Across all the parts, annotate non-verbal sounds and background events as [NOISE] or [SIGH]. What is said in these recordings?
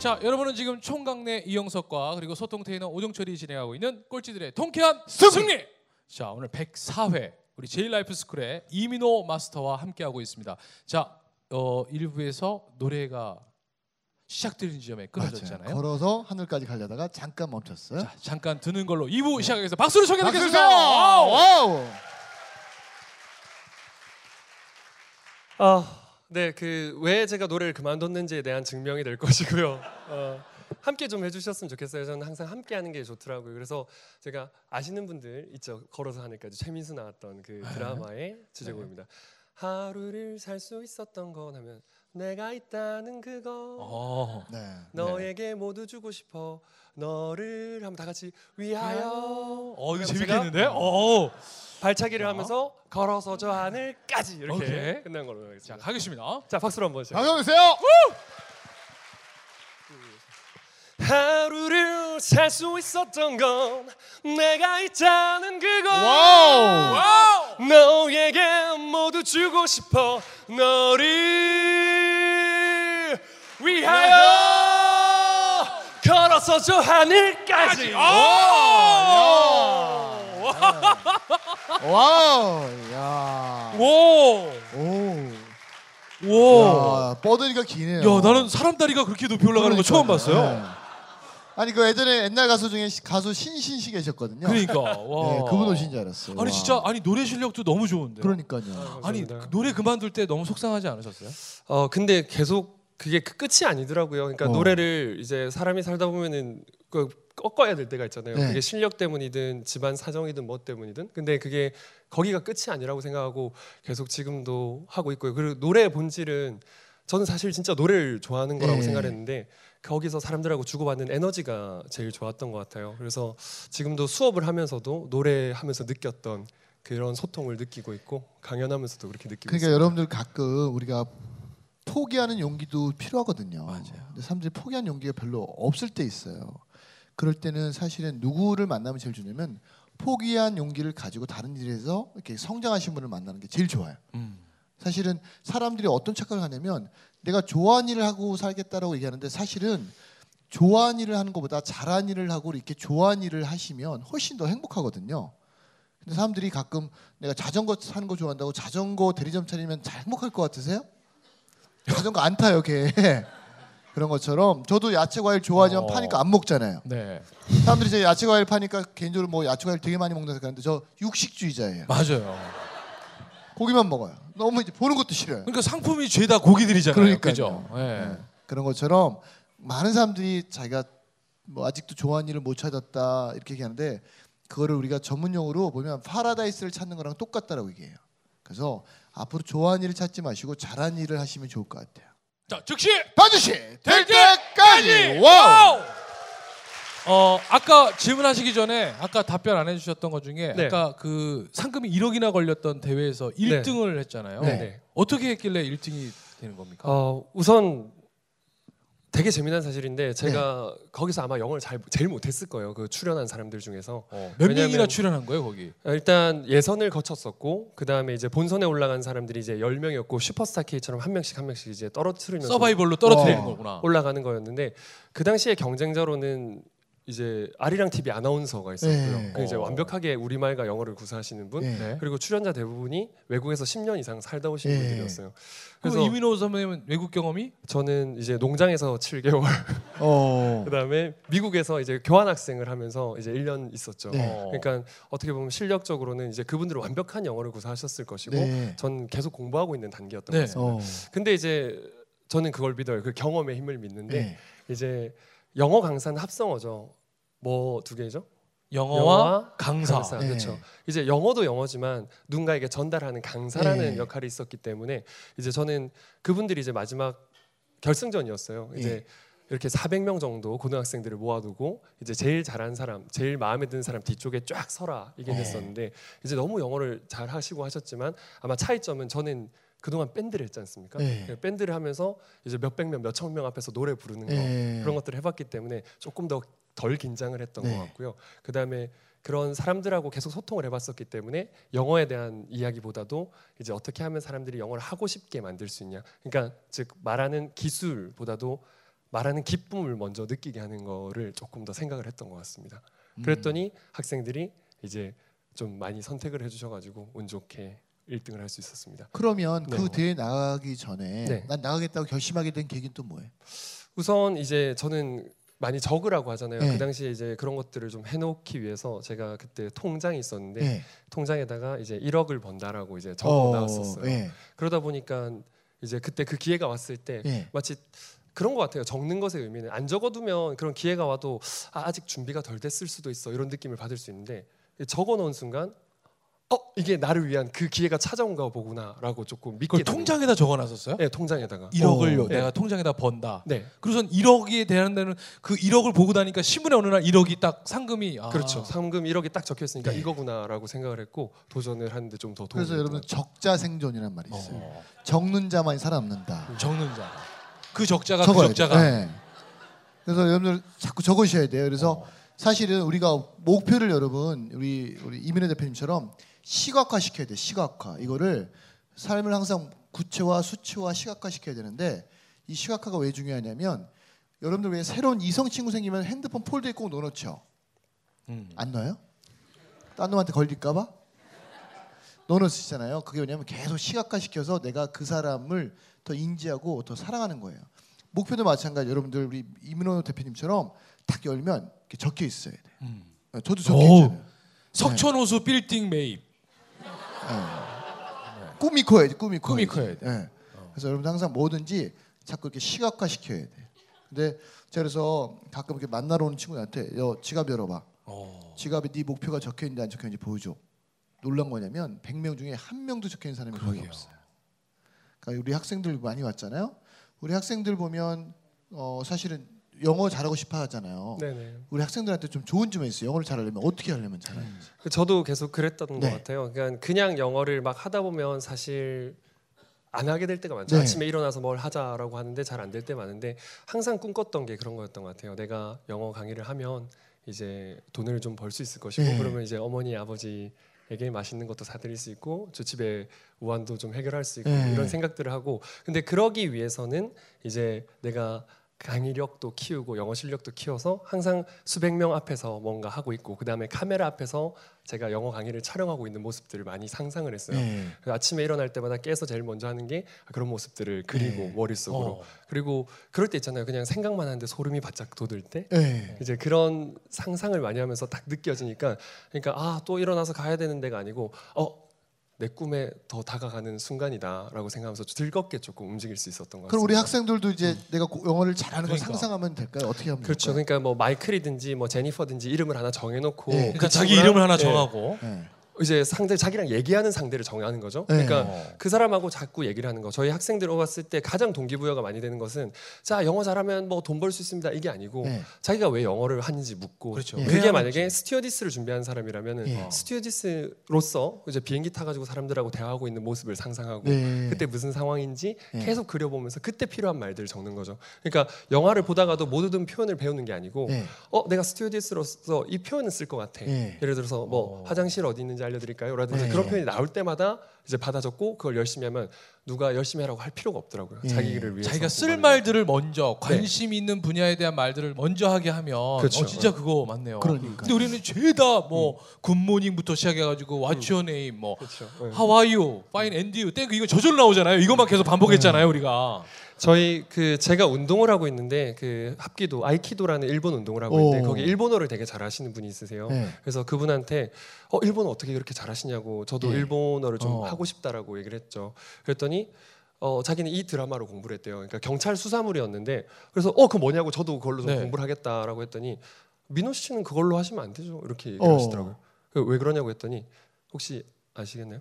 자, 여러분은 지금 총각네 이영석과 그리고 소통테이너 오정철이 진행하고 있는 꼴찌들의 통쾌한 승리. 자, 오늘 104회 우리 제일라이프 스쿨의 이민호 마스터와 함께하고 있습니다. 자, 어, 1부에서 노래가 시작되는 지점에 끊어졌잖아요. 걸어서 하늘까지 가려다가 잠깐 멈췄어요. 자, 잠깐 듣는 걸로 2부 시작하겠습니다. 박수를 청해 듣겠습니다. 주세요. 와우. 와우. 아, 네, 그 왜 제가 노래를 그만뒀는지에 대한 증명이 될 것이고요. 어, 함께 좀 해주셨으면 좋겠어요. 저는 항상 함께 하는 게 좋더라고요. 그래서 제가 아시는 분들 있죠. 걸어서 하늘까지 최민수 나왔던 그 드라마의 주제곡입니다. 하루를 살 수 있었던 건 하면 내가 있다는 그거 어. 네. 너에게 모두 주고 싶어 너를 한번 다 같이 위하여 어, 이거 그럼 재밌겠는데? 어. 발차기를 하면서 걸어서 저 하늘까지 이렇게 오케이. 끝난 걸로 자, 하겠습니다. 가겠습니다. 자, 박수로 한번 시작. 박수 주세요. 하루를 살 수 있었던 건 내가 있다는 그거. 와우! 너에게 모두 주고 싶어 너를 위하여 걸어서 저 하늘까지 아! 와우. 야. 오! 오. 오! 야, 뻗으니까 기네요. 야, 나는 사람 다리가 그렇게 높이 올라가는 거 처음 그러니까요. 봤어요. 네. 아니 그 예전에 옛날 가수 중에 시- 가수 신신애 씨 계셨거든요. 그러니까 [LAUGHS] 와. 네, 그분 오신 줄 알았어요. 아니 와. 진짜 아니 노래 실력도 너무 좋은데. 그러니까요. 아니. 그 노래 그만둘 때 너무 속상하지 않으셨어요? 어 근데 계속 그게 그 끝이 아니더라고요. 그러니까 어. 노래를 이제 사람이 살다 보면은 그 꺾어야 될 때가 있잖아요. 네. 그게 실력 때문이든 집안 사정이든 뭐 때문이든. 근데 그게 거기가 끝이 아니라고 생각하고 계속 지금도 하고 있고요. 그리고 노래의 본질은 저는 사실 진짜 노래를 좋아하는 거라고 네. 생각했는데 거기서 사람들하고 주고받는 에너지가 제일 좋았던 것 같아요. 그래서 지금도 수업을 하면서도 노래하면서 느꼈던 그런 소통을 느끼고 있고 강연하면서도 그렇게 느끼고 그러니까 있어요. 여러분들 가끔 우리가 포기하는 용기도 필요하거든요. 맞아요. 근데 사람들이 포기하는 용기가 별로 없을 때 있어요. 그럴 때는 사실은 누구를 만나면 제일 좋냐면 포기한 용기를 가지고 다른 일에서 이렇게 성장하신 분을 만나는 게 제일 좋아요. 음. 사실은 사람들이 어떤 착각을 하냐면 내가 좋아하는 일을 하고 살겠다라고 얘기하는데 사실은 좋아하는 일을 하는 것보다 잘하는 일을 하고 이렇게 좋아하는 일을 하시면 훨씬 더 행복하거든요. 근데 사람들이 가끔 내가 자전거 타는 거 좋아한다고 자전거 대리점 차리면 잘 행복할 것 같으세요? 자전거 안 타요, 걔. [LAUGHS] 그런 것처럼 저도 야채 과일 좋아하지만 어. 파니까 안 먹잖아요. 네. 사람들이 이제 야채 과일 파니까 개인적으로 뭐 야채 과일 되게 많이 먹는다 생각하는데 저 육식주의자예요. 맞아요. 고기만 먹어요. 너무 이제 보는 것도 싫어요. 그러니까 상품이 죄다 고기들이잖아요. 그러니까요. 그죠? 예. 네. 그런 것처럼 많은 사람들이 자기가 뭐 아직도 좋아하는 일을 못 찾았다 이렇게 얘기하는데 그거를 우리가 전문 용어로 보면 파라다이스를 찾는 거랑 똑같다라고 얘기해요. 그래서 앞으로 좋아하는 일을 찾지 마시고 잘하는 일을 하시면 좋을 것 같아요. 자, 즉시 반드시 될될 때까지. 와우! 어 아까 질문하시기 전에 아까 답변 안 해주셨던 것 중에 네. 아까 그 상금이 1억이나 걸렸던 대회에서 1등을 했잖아요. 네. 네. 어떻게 했길래 1등이 되는 겁니까? 어, 우선 되게 재미난 사실인데 제가 네. 거기서 아마 영어를 잘 제일 못했을 거예요. 그 출연한 사람들 중에서 어, 몇 왜냐면- 명이나 출연한 거예요 거기? 어, 일단 예선을 거쳤었고 그 다음에 이제 본선에 올라간 사람들이 이제 10 명이었고 슈퍼스타 K처럼 한 명씩 한 명씩 이제 떨어뜨리면서 서바이벌로 떨어뜨리는 어. 거구나. 올라가는 거였는데 그 당시에 경쟁자로는 이제 아리랑 TV 아나운서가 있었고요. 네. 그 이제 어. 완벽하게 우리말과 영어를 구사하시는 분 네. 네. 그리고 출연자 대부분이 외국에서 10년 이상 살다 오신 네. 분들이었어요. 그래서 이민호 선배님은 외국 경험이 저는 이제 농장에서 7개월 어. [LAUGHS] 그다음에 미국에서 이제 교환 학생을 하면서 이제 1년 있었죠. 네. 어. 그러니까 어떻게 보면 실력적으로는 이제 그분들은 완벽한 영어를 구사하셨을 것이고 네. 전 계속 공부하고 있는 단계였던 네. 것 같습니다. 어. 근데 이제 저는 그걸 믿어요. 그 경험의 힘을 믿는데 네. 이제 영어 강사는 합성어죠. 뭐 두 개죠? 영어와 강사. 강사. 네. 그렇죠. 이제 영어도 영어지만 누군가에게 전달하는 강사라는 네. 역할이 있었기 때문에 이제 저는 그분들이 이제 마지막 결승전이었어요. 이제 네. 이렇게 400명 정도 고등학생들을 모아두고 이제 제일 잘한 사람, 제일 마음에 드는 사람 뒤쪽에 쫙 서라 이게 네. 됐었는데 이제 너무 영어를 잘 하시고 하셨지만 아마 차이점은 저는 그동안 밴드를 했지 않습니까? 네. 그 밴드를 하면서 이제 몇백 명, 몇천 명 앞에서 노래 부르는 거 네. 그런 것들을 해봤기 때문에 조금 더 덜 긴장을 했던 네. 것 같고요. 그 다음에 그런 사람들하고 계속 소통을 해봤었기 때문에 영어에 대한 이야기보다도 이제 어떻게 하면 사람들이 영어를 하고 싶게 만들 수 있냐. 그러니까 즉 말하는 기술보다도 말하는 기쁨을 먼저 느끼게 하는 거를 조금 더 생각을 했던 것 같습니다. 음. 그랬더니 학생들이 이제 좀 많이 선택을 해주셔가지고 운 좋게 1등을 할 수 있었습니다. 그러면 네. 그 대회 나가기 전에 네. 난 나가겠다고 결심하게 된 계기는 또 뭐예요? 우선 이제 저는 많이 적으라고 하잖아요. 네. 그 당시에 이제 그런 것들을 좀 해놓기 위해서 제가 그때 통장이 있었는데 네. 통장에다가 이제 1억을 번다라고 이제 적어 놨었어요. 예. 그러다 보니까 이제 그때 그 기회가 왔을 때 예. 마치 그런 것 같아요. 적는 것의 의미는 안 적어두면 그런 기회가 와도 아, 아직 준비가 덜 됐을 수도 있어 이런 느낌을 받을 수 있는데 적어놓은 순간 어 이게 나를 위한 그 기회가 찾아온가 보구나라고 조금 믿게 그걸 되는 통장에다 적어놨었어요? 네 통장에다가 1억을 어. 내가 통장에다 번다. 네 그래서 1억에 대한 데는 그 1억을 보고 다니까 신문에 어느 날 1억이 딱 상금이 아. 그렇죠 상금 1억이 딱 적혀 있으니까 네. 이거구나라고 생각을 했고 도전을 하는데 좀 더 도움이 그래서 여러분 적자 생존이란 말이 있어요. 어. 적는 자만이 살아남는다. 적는 자. 그 적자가 그 적어야 적자가 돼. 네. 그래서 여러분들 자꾸 적으셔야 돼요. 그래서 어. 사실은 우리가 목표를 여러분 우리 우리 이민호 대표님처럼 시각화 시켜야 돼. 시각화 이거를 삶을 항상 구체화, 수치화, 시각화 시켜야 되는데 이 시각화가 왜 중요하냐면 여러분들 왜 새로운 이성 친구 생기면 핸드폰 폴더에 꼭 넣어놓죠. 음. 안 넣어요? 딴 놈한테 걸릴까봐? 넣어놓으시잖아요. 그게 왜냐면 계속 시각화 시켜서 내가 그 사람을 더 인지하고 더 사랑하는 거예요. 목표도 마찬가지. 여러분들 우리 이민호 대표님처럼 딱 열면 적혀 있어야 돼. 음. 요 저도 적혀 오. 있잖아요. 석촌호수 빌딩 매입. 꿈이 커야 돼. 꿈이 커야 꿈이 돼. 커야 돼. 예. 그래서 여러분 항상 뭐든지 자꾸 이렇게 시각화 시켜야 돼. 근데 제가 그래서 가끔 이렇게 만나러 오는 친구한테 여 지갑 열어봐. 어. 지갑에 네 목표가 적혀 있는지 안 적혀 있는지 보여줘. 놀란 거냐면 100명 중에 한 명도 적혀 있는 사람이 거의. 없어요. 그러니까 우리 학생들 많이 왔잖아요. 우리 학생들 보면 어 사실은 영어 잘하고 싶어 하잖아요. 네네 우리 학생들한테 좀 좋은 점이 있어요. 영어를 잘하려면 어떻게 하려면 잘하는지. 저도 계속 그랬던 네. 것 같아요. 그러니까 그냥 영어를 막 하다 보면 사실 안 하게 될 때가 많죠. 네. 아침에 일어나서 뭘 하자라고 하는데 잘 안 될 때 많은데 항상 꿈꿨던 게 그런 거였던 것 같아요. 내가 영어 강의를 하면 이제 돈을 좀 벌 수 있을 것이고 네. 그러면 이제 어머니 아버지 에게 맛있는 것도 사드릴 수 있고 저 집에 우환도 좀 해결할 수 있고 네. 이런 생각들을 하고 근데 그러기 위해서는 이제 내가 강의력도 키우고 영어 실력도 키워서 항상 수백 명 앞에서 뭔가 하고 있고 그 다음에 카메라 앞에서 제가 영어 강의를 촬영하고 있는 모습들을 많이 상상을 했어요. 네. 아침에 일어날 때마다 깨서 제일 먼저 하는 게 그런 모습들을 그리고 네. 머릿속으로 어. 그리고 그럴 때 있잖아요. 그냥 생각만 하는데 소름이 바짝 돋을 때 네. 이제 그런 상상을 많이 하면서 딱 느껴지니까 그러니까 아 또 일어나서 가야 되는 데가 아니고 어 내 꿈에 더 다가가는 순간이다라고 생각하면서 즐겁게 조금 움직일 수 있었던 것 같습니다. 그럼 우리 학생들도 이제 내가 고- 영어를 잘하는 걸 그러니까. 상상하면 될까요? 어떻게 하면 그렇죠. 될까요? 그러니까 뭐 마이클이든지 뭐 제니퍼든지 이름을 하나 정해놓고 네. 그러니까 그 자기 친구랑, 이름을 하나 네, 정하고 네. 이제 상대 자기랑 얘기하는 상대를 정하는 거죠. 네. 그러니까 어. 그 사람하고 자꾸 얘기를 하는 거. 저희 학생들 왔을 때 가장 동기부여가 많이 되는 것은 자 영어 잘하면 뭐 돈 벌 수 있습니다 이게 아니고 네. 자기가 왜 영어를 하는지 묻고 그렇죠. 예. 왜 그게. 만약에 스튜어디스를 준비한 사람이라면은 예. 스튜어디스로서 이제 비행기 타가지고 사람들하고 대화하고 있는 모습을 상상하고 네. 그때 무슨 상황인지 예. 계속 그려보면서 그때 필요한 말들을 적는 거죠. 그러니까 영화를 보다가도 모든 표현을 배우는 게 아니고 네. 어 내가 스튜어디스로서 이 표현을 쓸 것 같아. 예. 예를 들어서 뭐 어. 화장실 어디 있는지 알려드릴까요? 라든지 네. 그런 표현이 나올 때마다 이제 받아 적고 그걸 열심히 하면 누가 열심히 하라고 할 필요가 없더라고요. 예. 자기를 위해서 자기가 쓸 말들을 먼저 관심 있는 분야에 대한 말들을 먼저 하게 하면 네. 그렇죠. 어, 진짜 그거 맞네요. 그러니까. 근데 우리는 죄다 뭐 굿모닝부터 시작해가지고 What's your name, 뭐 그렇죠. 네. How are you, Fine and you, 땡 이거 저절로 나오잖아요. 이것만 계속 반복했잖아요, 우리가. 저희 그 제가 운동을 하고 있는데 그 합기도 아이키도라는 일본 운동을 하고 있는데 오. 거기 일본어를 되게 잘하시는 분이 있으세요. 네. 그래서 그분한테 어 일본어 어떻게 그렇게 잘하시냐고 저도 예. 일본어를 좀 어. 하고 싶다라고 얘기를 했죠. 그랬더니 어 자기는 이 드라마로 공부를 했대요. 그러니까 경찰 수사물이었는데 그래서 어그 뭐냐고 저도 그걸로 좀 네. 공부를 하겠다라고 했더니 민호 씨는 그걸로 하시면 안 되죠. 이렇게 얘기를 어. 하시더라고요. 그왜 그러냐고 했더니 혹시 아시겠나요?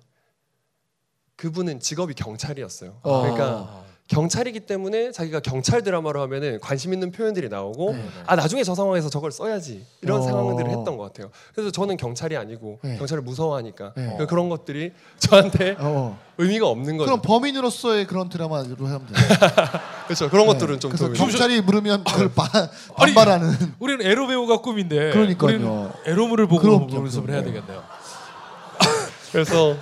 그분은 직업이 경찰이었어요. 어. 그러니까 경찰이기 때문에 자기가 경찰 드라마로 하면은 관심 있는 표현들이 나오고 네. 아 나중에 저 상황에서 저걸 써야지 이런 어. 상황들을 했던 것 같아요. 그래서 저는 경찰이 아니고 네. 경찰을 무서워하니까 네. 그런 것들이 [LAUGHS] 저한테 어. 의미가 없는 거죠. 그럼 범인으로서의 그런 드라마로 하면 돼요. [LAUGHS] 그렇죠. 그런 것들은 좀 그래서 더 경찰이 물으면 그걸 바, 아니, 반발하는 우리는 에로 배우가 꿈인데 그러니까요. 우리는 에로물을 보고 그럼요, 연습을 해야. 되겠네요. 그래서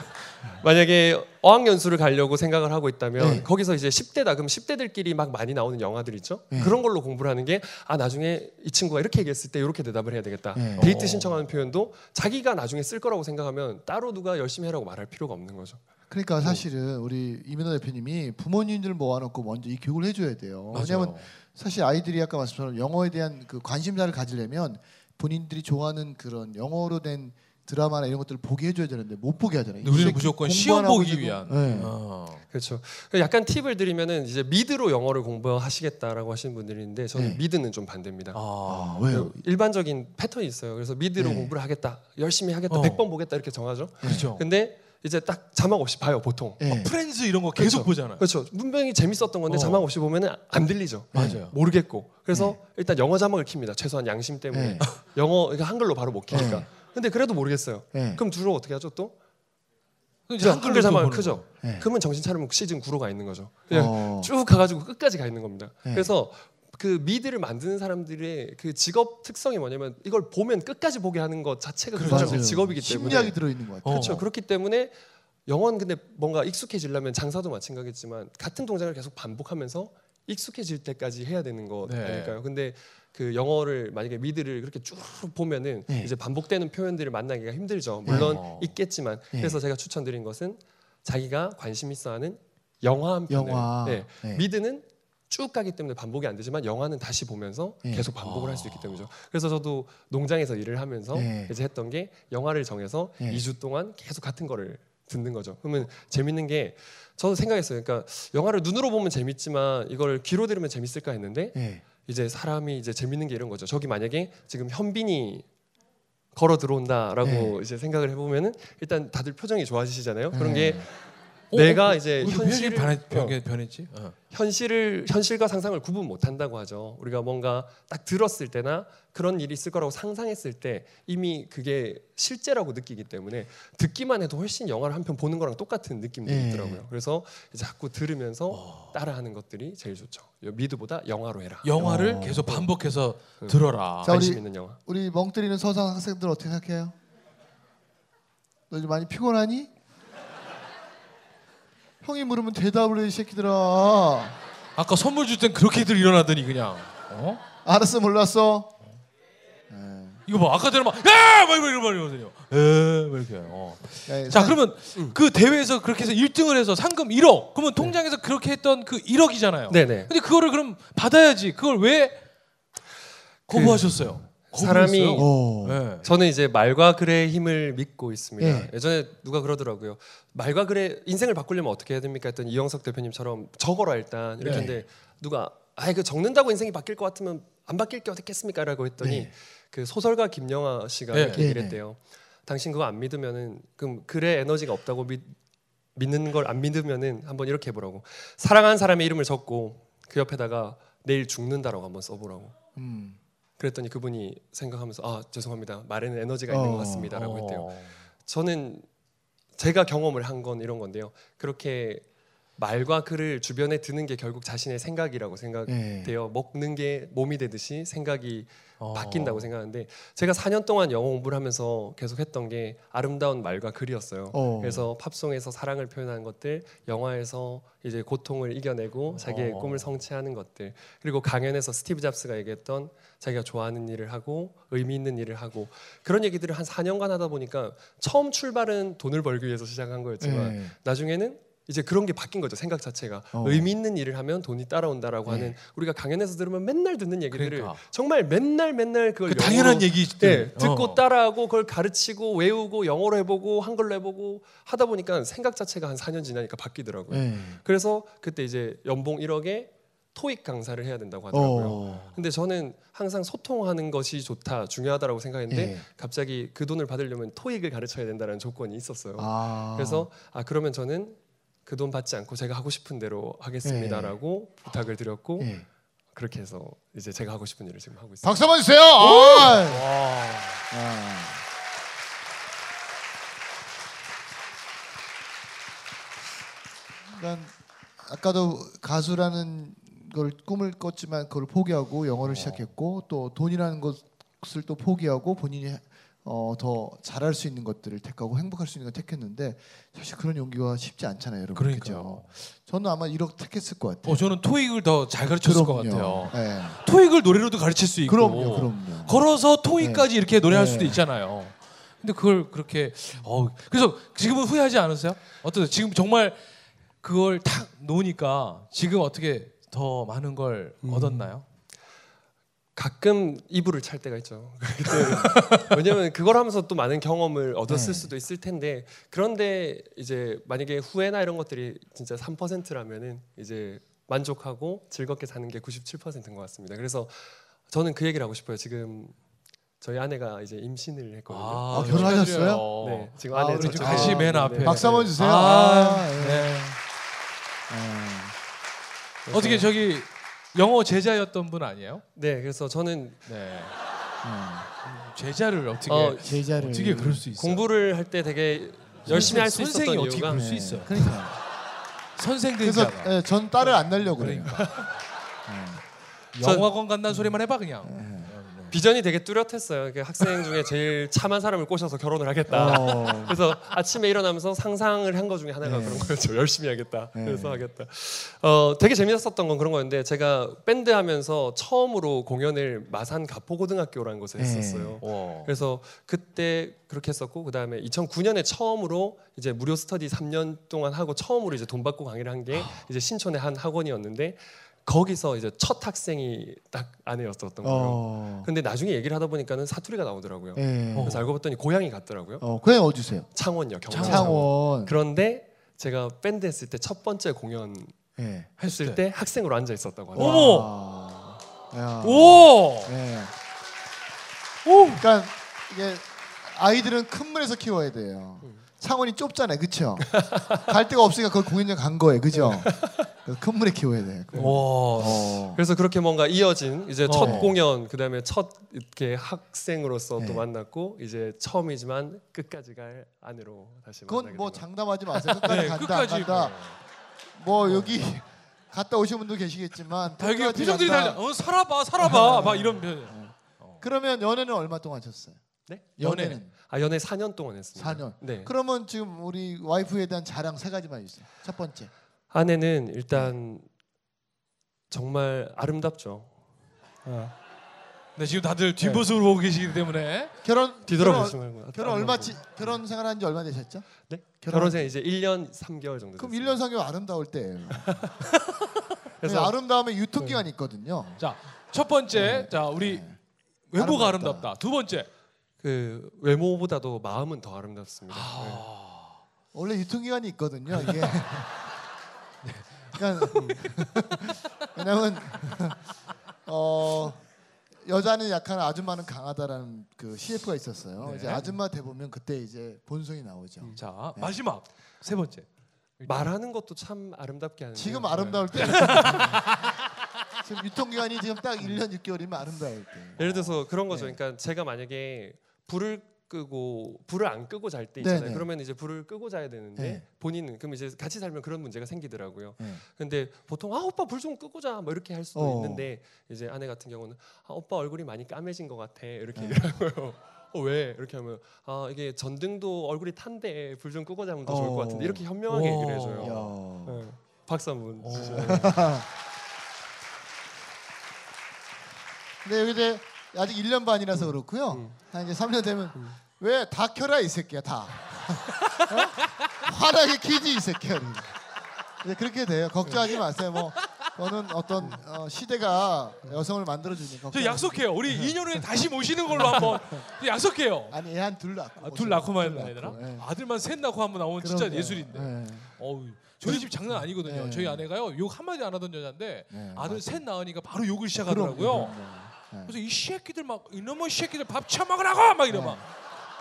만약에 어학연수를 가려고 생각을 하고 있다면 네. 거기서 이제 10대다 그럼 10대들끼리 막 많이 나오는 영화들 있죠. 네. 그런 걸로 공부를 하는 게 아 나중에 이 친구가 이렇게 얘기했을 때 이렇게 대답을 해야 되겠다. 네. 데이트 어. 신청하는 표현도 자기가 나중에 쓸 거라고 생각하면 따로 누가 열심히 하라고 말할 필요가 없는 거죠. 그러니까 사실은 우리 이민호 대표님이 부모님들 모아놓고 먼저 이 교육을 해줘야 돼요. 왜냐하면 맞아요. 사실 아이들이 아까 말씀처럼 영어에 대한 그 관심사를 가지려면 본인들이 좋아하는 그런 영어로 된 드라마나 이런 것들을 보게 해줘야 되는데 못 보게 하잖아요. 우리는 무조건 시험 보기 위한. 네. 어. 그렇죠. 약간 팁을 드리면은 이제 미드로 영어를 공부하시겠다라고 하시는 분들이 있는데 저는 네. 미드는 좀 반대입니다. 아, 아, 왜요? 그 일반적인 패턴이 있어요. 그래서 미드로 네. 공부를 하겠다, 열심히 하겠다, 어. 100번 보겠다 이렇게 정하죠. 그렇죠. 근데 이제 딱 자막 없이 봐요 보통. 네. 프렌즈 이런 거 계속 그렇죠. 보잖아요. 그렇죠. 분명히 재밌었던 건데 어. 자막 없이 보면은 안 들리죠. 맞아요. 모르겠고. 그래서 일단 영어 자막을 킵니다. 최소한 양심 때문에 네. [LAUGHS] 영어 그러니까 한글로 바로 못 키니까. 네. 근데 그래도 모르겠어요. 네. 그럼 주로 어떻게 하죠 또? 이제 한글 한글로 자막을 보는 크죠. 거. 네. 그러면 정신 차리면 시즌 9로 가 있는 거죠. 그냥 어. 쭉 가가지고 끝까지 가 있는 겁니다. 네. 그래서 그 미드를 만드는 사람들의 그 직업 특성이 뭐냐면 이걸 보면 끝까지 보게 하는 것 자체가 그 그렇죠. 사람의 직업이기 때문에 심리학이 들어 있는 것 같아요. 어. 그렇죠. 그렇기 때문에 영어는 근데 뭔가 익숙해지려면 장사도 마찬가지지만 같은 동작을 계속 반복하면서 익숙해질 때까지 해야 되는 거 네. 아닐까요? 근데 그 영어를 만약에 미드를 그렇게 쭉 보면은 네. 이제 반복되는 표현들을 만나기가 힘들죠. 물론 어. 있겠지만 네. 그래서 제가 추천드린 것은 자기가 관심 있어하는 영화 한 편을 영화. 네. 네. 미드는 쭉 가기 때문에 반복이 안 되지만 영화는 다시 보면서 네. 계속 반복을 할수 아. 있기 때문이죠. 그래서 저도 농장에서 일을 하면서 네. 이제 했던 게 영화를 정해서 네. 2주 동안 계속 같은 거를 듣는 거죠. 그러면 재밌는 게 저도 생각했어요. 그러니까 영화를 눈으로 보면 재밌지만 이걸 귀로 들으면 재밌을까 했는데 네. 이제 사람이 이제 재밌는 게 이런 거죠. 저기 만약에 지금 현빈이 걸어 들어온다라고 네. 이제 생각을 해보면은 일단 다들 표정이 좋아지시잖아요. 그런 네. 게 어, 내가 어, 이제 우리 현실을 변해, 어. 변, 변했지. 어. 현실을 현실과 상상을 구분 못 한다고 하죠. 우리가 뭔가 딱 들었을 때나 그런 일이 있을 거라고 상상했을 때 이미 그게 실제라고 느끼기 때문에 듣기만 해도 훨씬 영화를 한 편 보는 거랑 똑같은 느낌들이 예. 있더라고요. 그래서 자꾸 들으면서 따라하는 것들이 제일 좋죠. 미드보다 영화로 해라. 영화를 어. 계속 반복해서 음. 들어라. 자, 우리- 관심 있는 영화. 우리 멍 때리는 서상 학생들 어떻게 생각해요? 너 이제 많이 피곤하니? 형이 물으면 대답을 해 이 새끼들아. 아까 선물 줄 땐 그렇게들 일어나더니 그냥. 어? 알았어 몰랐어. 이거 봐. 아까 전에 막 야! 막 이러고 이러거든요. 에, 막 이렇게. 어. 야, 자, 사- 그러면 그 대회에서 그렇게 해서 1등을 해서 상금 1억. 그러면 통장에서 그렇게 했던 그 1억이잖아요. 네네. 근데 그거를 그럼 받아야지. 그걸 왜 거부하셨어요? 사람이-? 오. 네. 저는 이제 말과 글의 힘을 믿고 있습니다. 예. 예전에 누가 그러더라고요. 말과 글의 인생을 바꾸려면 어떻게 해야 됩니까? 했더니 이영석 대표님처럼 적어라 일단 이렇게 네. 했는데 누가 아 이거 적는다고 인생이 바뀔 것 같으면 안 바뀔 게 어떻겠습니까?라고 했더니 네. 그 소설가 김영하 씨가 네. 이렇게 얘기를 네, 네. 했대요. 당신 그거 안 믿으면은 그럼 글의 에너지가 없다고 믿, 믿는 걸 안 믿으면은 한번 이렇게 해보라고 사랑하는 사람의 이름을 적고 그 옆에다가 내일 죽는다라고 한번 써보라고. 음. 그랬더니 그분이 생각하면서 아 죄송합니다 말에는 에너지가 있는 것 어. 같습니다라고 했대요. 어. 저는 제가 경험을 한 건 이런 건데요. 그렇게 말과 글을 주변에 드는 게 결국 자신의 생각이라고 생각돼요. 네. 먹는 게 몸이 되듯이 생각이 어. 바뀐다고 생각하는데 제가 4년 동안 영어 공부를 하면서 계속 했던 게 아름다운 말과 글이었어요. 어. 그래서 팝송에서 사랑을 표현하는 것들, 영화에서 이제 고통을 이겨내고 자기의 어. 꿈을 성취하는 것들, 그리고 강연에서 스티브 잡스가 얘기했던 자기가 좋아하는 일을 하고 의미 있는 일을 하고 그런 얘기들을 한 4년간 하다 보니까 처음 출발은 돈을 벌기 위해서 시작한 거였지만 네. 나중에는 이제 그런 게 바뀐 거죠 생각 자체가 어. 의미 있는 일을 하면 돈이 따라온다라고 네. 하는 우리가 강연에서 들으면 맨날 듣는 얘기들을 그러니까. 정말 맨날 맨날 그걸 그 당연한 얘기 네, 듣고 어. 따라하고 그걸 가르치고 외우고 영어로 해보고 한글로 해보고 하다 보니까 생각 자체가 한 4년 지나니까 바뀌더라고요. 네. 그래서 그때 이제 연봉 1억에 토익 강사를 해야 된다고 하더라고요. 어. 근데 저는 항상 소통하는 것이 좋다, 중요하다라고 생각했는데 네. 갑자기 그 돈을 받으려면 토익을 가르쳐야 된다는 조건이 있었어요. 아. 그래서 아 그러면 저는 그 돈 받지 않고 제가 하고 싶은 대로 하겠습니다라고 부탁을 드렸고 네. 그렇게 해서 이제 제가 하고 싶은 일을 지금 하고 있습니다. 박수 한번 주세요. 아. 와. 아. 아까도 가수라는 걸 꿈을 꿨지만 그걸 포기하고 영어를 시작했고 또 돈이라는 것을 또 포기하고 본인이 어, 더 잘할 수 있는 것들을 택하고 행복할 수 있는 걸 택했는데 사실 그런 용기가 쉽지 않잖아요, 여러분. 그러니까요. 그죠? 저는 아마 1억 택했을 것 같아요. 어 저는 토익을 더 잘 가르쳤을 것 같아요. 네. 토익을 노래로도 가르칠 수 있고 그럼요, 그럼요. 걸어서 토익까지 이렇게 노래할 네. 수도 있잖아요. 근데 그걸 그렇게 어 그래서 지금은 후회하지 않으세요? 어떠세요? 지금 정말 그걸 탁 놓으니까 지금 어떻게 더 많은 걸 음. 얻었나요? 가끔 이불을 찰 때가 있죠. [LAUGHS] 왜냐면 그걸 하면서 또 많은 경험을 얻었을 네. 수도 있을 텐데 그런데 이제 만약에 후회나 이런 것들이 진짜 3%라면은 이제 만족하고 즐겁게 사는 게 97%인 것 같습니다. 그래서 저는 그 얘기를 하고 싶어요. 지금 저희 아내가 이제 임신을 했거든요. 아, 결혼하셨어요? 축하드려요. 네, 지금 아, 아내 지금 다시 맨 앞에. 박수 한번 주세요. 아, 아, 예. 네. 어, 어떻게 저기 영어 제자였던 분 아니에요? 네, 그래서 저는 네. 어, 제자를 어떻게 어, 제자를 어떻게 그럴 수 있어요? 공부를 할 때 되게 열심히 할 수 있었던 선생이 어떻게 이유가 그럴 수 있어요? 그러니까. [LAUGHS] 선생 그래서 되자가 예, 전 딸을 안 그래요. 그러니까 전- 영화관 간다는 소리만 해봐 그냥. 네. 비전이 되게 뚜렷했어요. 그 학생 중에 제일 참한 사람을 꼬셔서 결혼을 하겠다. 어, 그래서 아침에 일어나면서 상상을 한 것 중에 하나가 네. 그런 거였죠. 열심히 하겠다. 네. 그래서 하겠다. 어, 되게 재밌었던 건 그런 거였는데 제가 밴드 하면서 처음으로 공연을 마산 가포고등학교라는 곳에 네. 했었어요. 와. 그래서 그때 그렇게 했었고 그다음에 2009년에 처음으로 이제 무료 스터디 3년 동안 하고 처음으로 이제 돈 받고 강의를 한 게 이제 신촌의 한 학원이었는데 거기서 이제 첫 학생이 딱 아내였었던 거예요. 어, 근데 나중에 얘기를 하다 보니까는 사투리가 나오더라고요. 예. 그래서 알고 봤더니 고향이 같더라고요. 어, 고향 어디세요? 창원요, 경남 창원. 창원. 그런데 제가 밴드 했을 때 첫 번째 공연 예. 했을 때 학생으로 앉아 있었다고 하네요. 어머! 와. 야. 오! 예. 오! 그러니까 이게 아이들은 큰 문에서 키워야 돼요. 창원이 좁잖아요, 그렇죠? 갈 데가 없으니까 그걸 공연장 간 거예요, 그죠? 그래서 큰 문에 키워야 돼. 와. 어. 그래서 그렇게 뭔가 이어진 이제 첫 어. 공연 그다음에 첫 이렇게 학생으로서 네. 또 만났고 이제 처음이지만 끝까지 갈 아내로 다시 그건 뭐. 장담하지 마세요. 끝까지 [LAUGHS] 네, 간다, 끝까지 안 간다. 뭐 여기 갔다 오신 분도 계시겠지만 끝까지 표정들이. 다 어, 살아봐, 살아봐, 막 이런 표 그러면 연애는 얼마 동안 하셨어요? 네? 연애는 아 연애 4년 동안 했습니다. 4년. 네. 그러면 지금 우리 와이프에 대한 자랑 세 가지만 해주세요. 첫 번째. 아내는 일단 정말 아름답죠. 네, 지금 다들 뒷모습을 보고 계시기 때문에 결혼 뒤돌아보지 결혼, 말고. 결혼 얼마 지, 결혼 생활한 지 얼마 되셨죠? 네? 결혼- 결혼생 이제 1년 3개월 정도 그럼 됐습니다. 1년 상교 아름다울 때예요. [LAUGHS] 그래서 그래서 아름다움에 유통기한이 있거든요. 자, 첫 번째, 자, 우리 네. 외모가 아름답다. 아름답다. 두 번째. 그 외모보다도 마음은 더 아름답습니다. 아. 네. 원래 유통기한이 있거든요. 이게 [LAUGHS] 그러니까 왜냐면 어 여자는 약한 아줌마는 강하다라는 그 CF가 있었어요. 네. 이제 아줌마 돼 보면 그때 이제 본성이 나오죠. 자, 네. 마지막 세 번째. 말하는 것도 참 아름답게 하는데 지금 아름다울 때 [LAUGHS] 지금 유통기한이 지금 딱 1년 6개월이면 아름다울 때. 예를 들어서 그런 거죠. 네. 그러니까 제가 만약에 불을 끄고 불을 안 끄고 잘 때 있잖아요. 네네. 그러면 이제 불을 끄고 자야 되는데 네. 본인은 그럼 이제 같이 살면 그런 문제가 생기더라고요. 네. 근데 보통 아 오빠 불 좀 끄고 자 뭐 이렇게 할 수도 어. 있는데 이제 아내 같은 경우는 아 오빠 얼굴이 많이 까매진 것 같아 이렇게 네. 얘기를 하고요. [LAUGHS] 어, 왜 이렇게 하면 아 이게 전등도 얼굴이 탄데 불 좀 끄고 자면 더 좋을 것 어. 같은데 이렇게 현명하게 오. 얘기를 해줘요. 야. 네. 박수 한번 오. 주시죠. 근데 여기 이제 아직 1년 반이라서 그렇고요. 음. 한 이제 3년 되면 음. 왜다 켜라 이 새끼야 다. [LAUGHS] 어? 화나게 키지 이 새끼야. 이제 그렇게 돼요. 걱정하지 마세요. 뭐 저는 어떤 어, 시대가 여성을 만들어 주니까. 저 약속해요. 우리 2년 후에 다시 모시는 걸로 한번 [LAUGHS] 저 약속해요. 아니 애 한 둘 낳고. 아, 둘 낳고만 둘 해야 되나? 예. 아들만 셋 낳고 한번 나오면 진짜 그럼요. 예술인데. 예. 어우, 저희 집 장난 아니거든요. 네. 저희 아내가요 욕 한마디 안 하던 여자인데 네, 아들. 셋 낳으니까 바로 욕을 시작하더라고요. 그럼요. 예. 그 래서 이 새끼들 막 이놈의 새끼들 밥 처먹으라고 막 이러 막.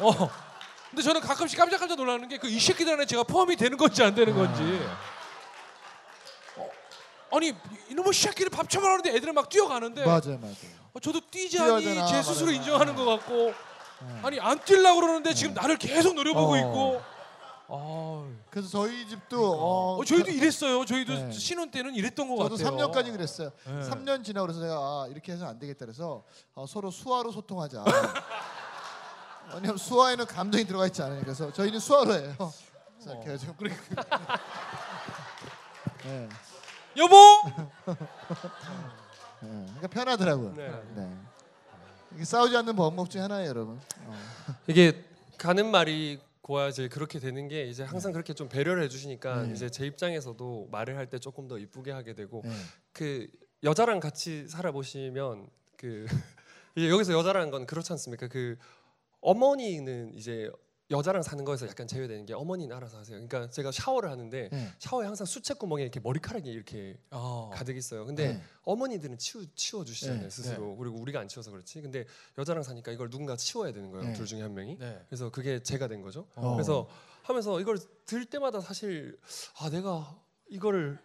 어. 근데 저는 가끔씩 깜짝깜짝 놀라는 게 그 이 새끼들 안에 제가 포함이 되는 건지 안 되는 건지. 어, 아니 이놈의 새끼들 밥 처먹으라는데 애들은 막 뛰어가는데 맞아요, 맞아요. 어, 저도 되나 제 스스로 말아야 인정하는. 것 같고 네. 아니 안 뛰려고 그러는데 지금 나를 계속 노려보고 어. 있고. 아, 그래서 저희 집도 어, 어, 저희도 이랬어요. 저희도 네. 신혼 때는 이랬던 것 저도 같아요. 3년까지 그랬어요. 네. 3년 지나고 그래서 내가 아, 이렇게 해서는 안 되겠다 그래서 어, 서로 수화로 소통하자. [LAUGHS] 왜냐면 수화에는 감정이 들어가 있지 않아요. 그래서 저희는 수화로 해요. 자, 어. 그래서 [LAUGHS] 네, 여보. [LAUGHS] 네. 그러니까 편하더라고요. 네. 네. 이게 싸우지 않는 방법 중에 하나예요, 여러분. 어. 이게 가는 말이 고야 이제 그렇게 되는 게 이제 항상 그렇게 좀 배려를 해주시니까 네. 이제 제 입장에서도 말을 할 때 조금 더 이쁘게 하게 되고 네. 그 여자랑 같이 살아보시면 그 [LAUGHS] 이제 여기서 여자라는 건 그렇지 않습니까? 그 어머니는 이제 여자랑 사는 거에서 약간 제외되는 게 어머니는 알아서 하세요. 그러니까 제가 샤워를 하는데 네. 샤워에 항상 수채 구멍에 이렇게 머리카락이 이렇게 어. 가득 있어요. 근데 네. 어머니들은 치우 치워 주시잖아요 네, 스스로. 그리고 우리가 안 치워서 그렇지. 근데 여자랑 사니까 이걸 누군가 치워야 되는 거예요. 네. 둘 중에 한 명이. 네. 그래서 그게 제가 된 거죠. 어. 그래서 하면서 이걸 들 때마다 사실 아 내가 이거를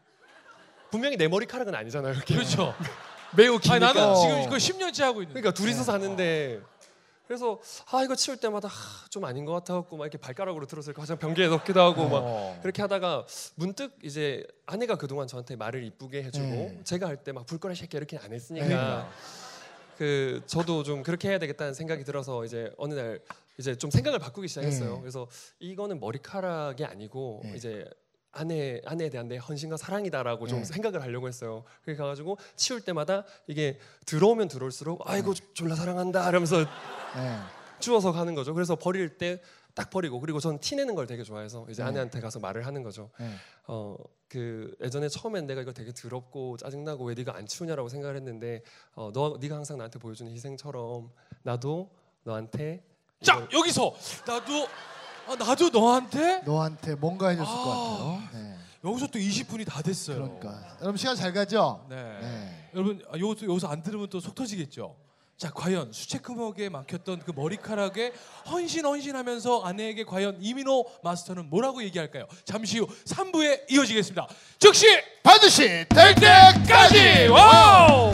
분명히 내 머리카락은 아니잖아요. 이렇게 그렇죠. [LAUGHS] 매우 아니 기니까. 나는 어. 지금 이거 10년째 하고 있는데. 그러니까 둘이서 사는데 그래서 아 이거 치울 때마다 아, 좀 아닌 것 같아갖고 막 이렇게 발가락으로 들어서 화장 변기에 넣기도 하고 막 어. 그렇게 하다가 문득 이제 아내가 그동안 저한테 말을 이쁘게 해주고 네. 제가 할 때 막 불거라 새끼 이렇게 안 했으니까 그러니까. 그 저도 좀 그렇게 해야 되겠다는 생각이 들어서 이제 어느 날 이제 좀 생각을 바꾸기 시작했어요. 네. 그래서 이거는 머리카락이 아니고 네. 이제 아내 아내에 대한 내 헌신과 사랑이다라고 좀 네. 생각을 하려고 했어요. 그래 가가지고 치울 때마다 이게 들어오면 들어올수록 아이고 졸라 사랑한다 이러면서 네. 주워서 가는 거죠. 그래서 버릴 때 딱 버리고 그리고 저는 티 내는 걸 되게 좋아해서 이제 네. 아내한테 가서 말을 하는 거죠. 네. 어그 예전에 처음엔 내가 이거 되게 더럽고 짜증나고 왜 네가 안 치우냐라고 생각을 했는데 어 너 네가 항상 나한테 보여주는 희생처럼 나도 너한테 자 여기서 나도 아, 나도 너한테 너한테 뭔가 해줬을 것 아. 같아요. 네. 여기서 또 20분이 다 됐어요. 그러니까 여러분 시간 잘 가죠? 네. 네. 여러분 아, 여기서 여기서 안 들으면 또 속 터지겠죠. 자 과연 수채크먹에 막혔던 그 머리카락에 헌신 헌신하면서 아내에게 과연 이민호 마스터는 뭐라고 얘기할까요? 잠시 후 3부에 이어지겠습니다. 즉시 반드시 될 때까지 와!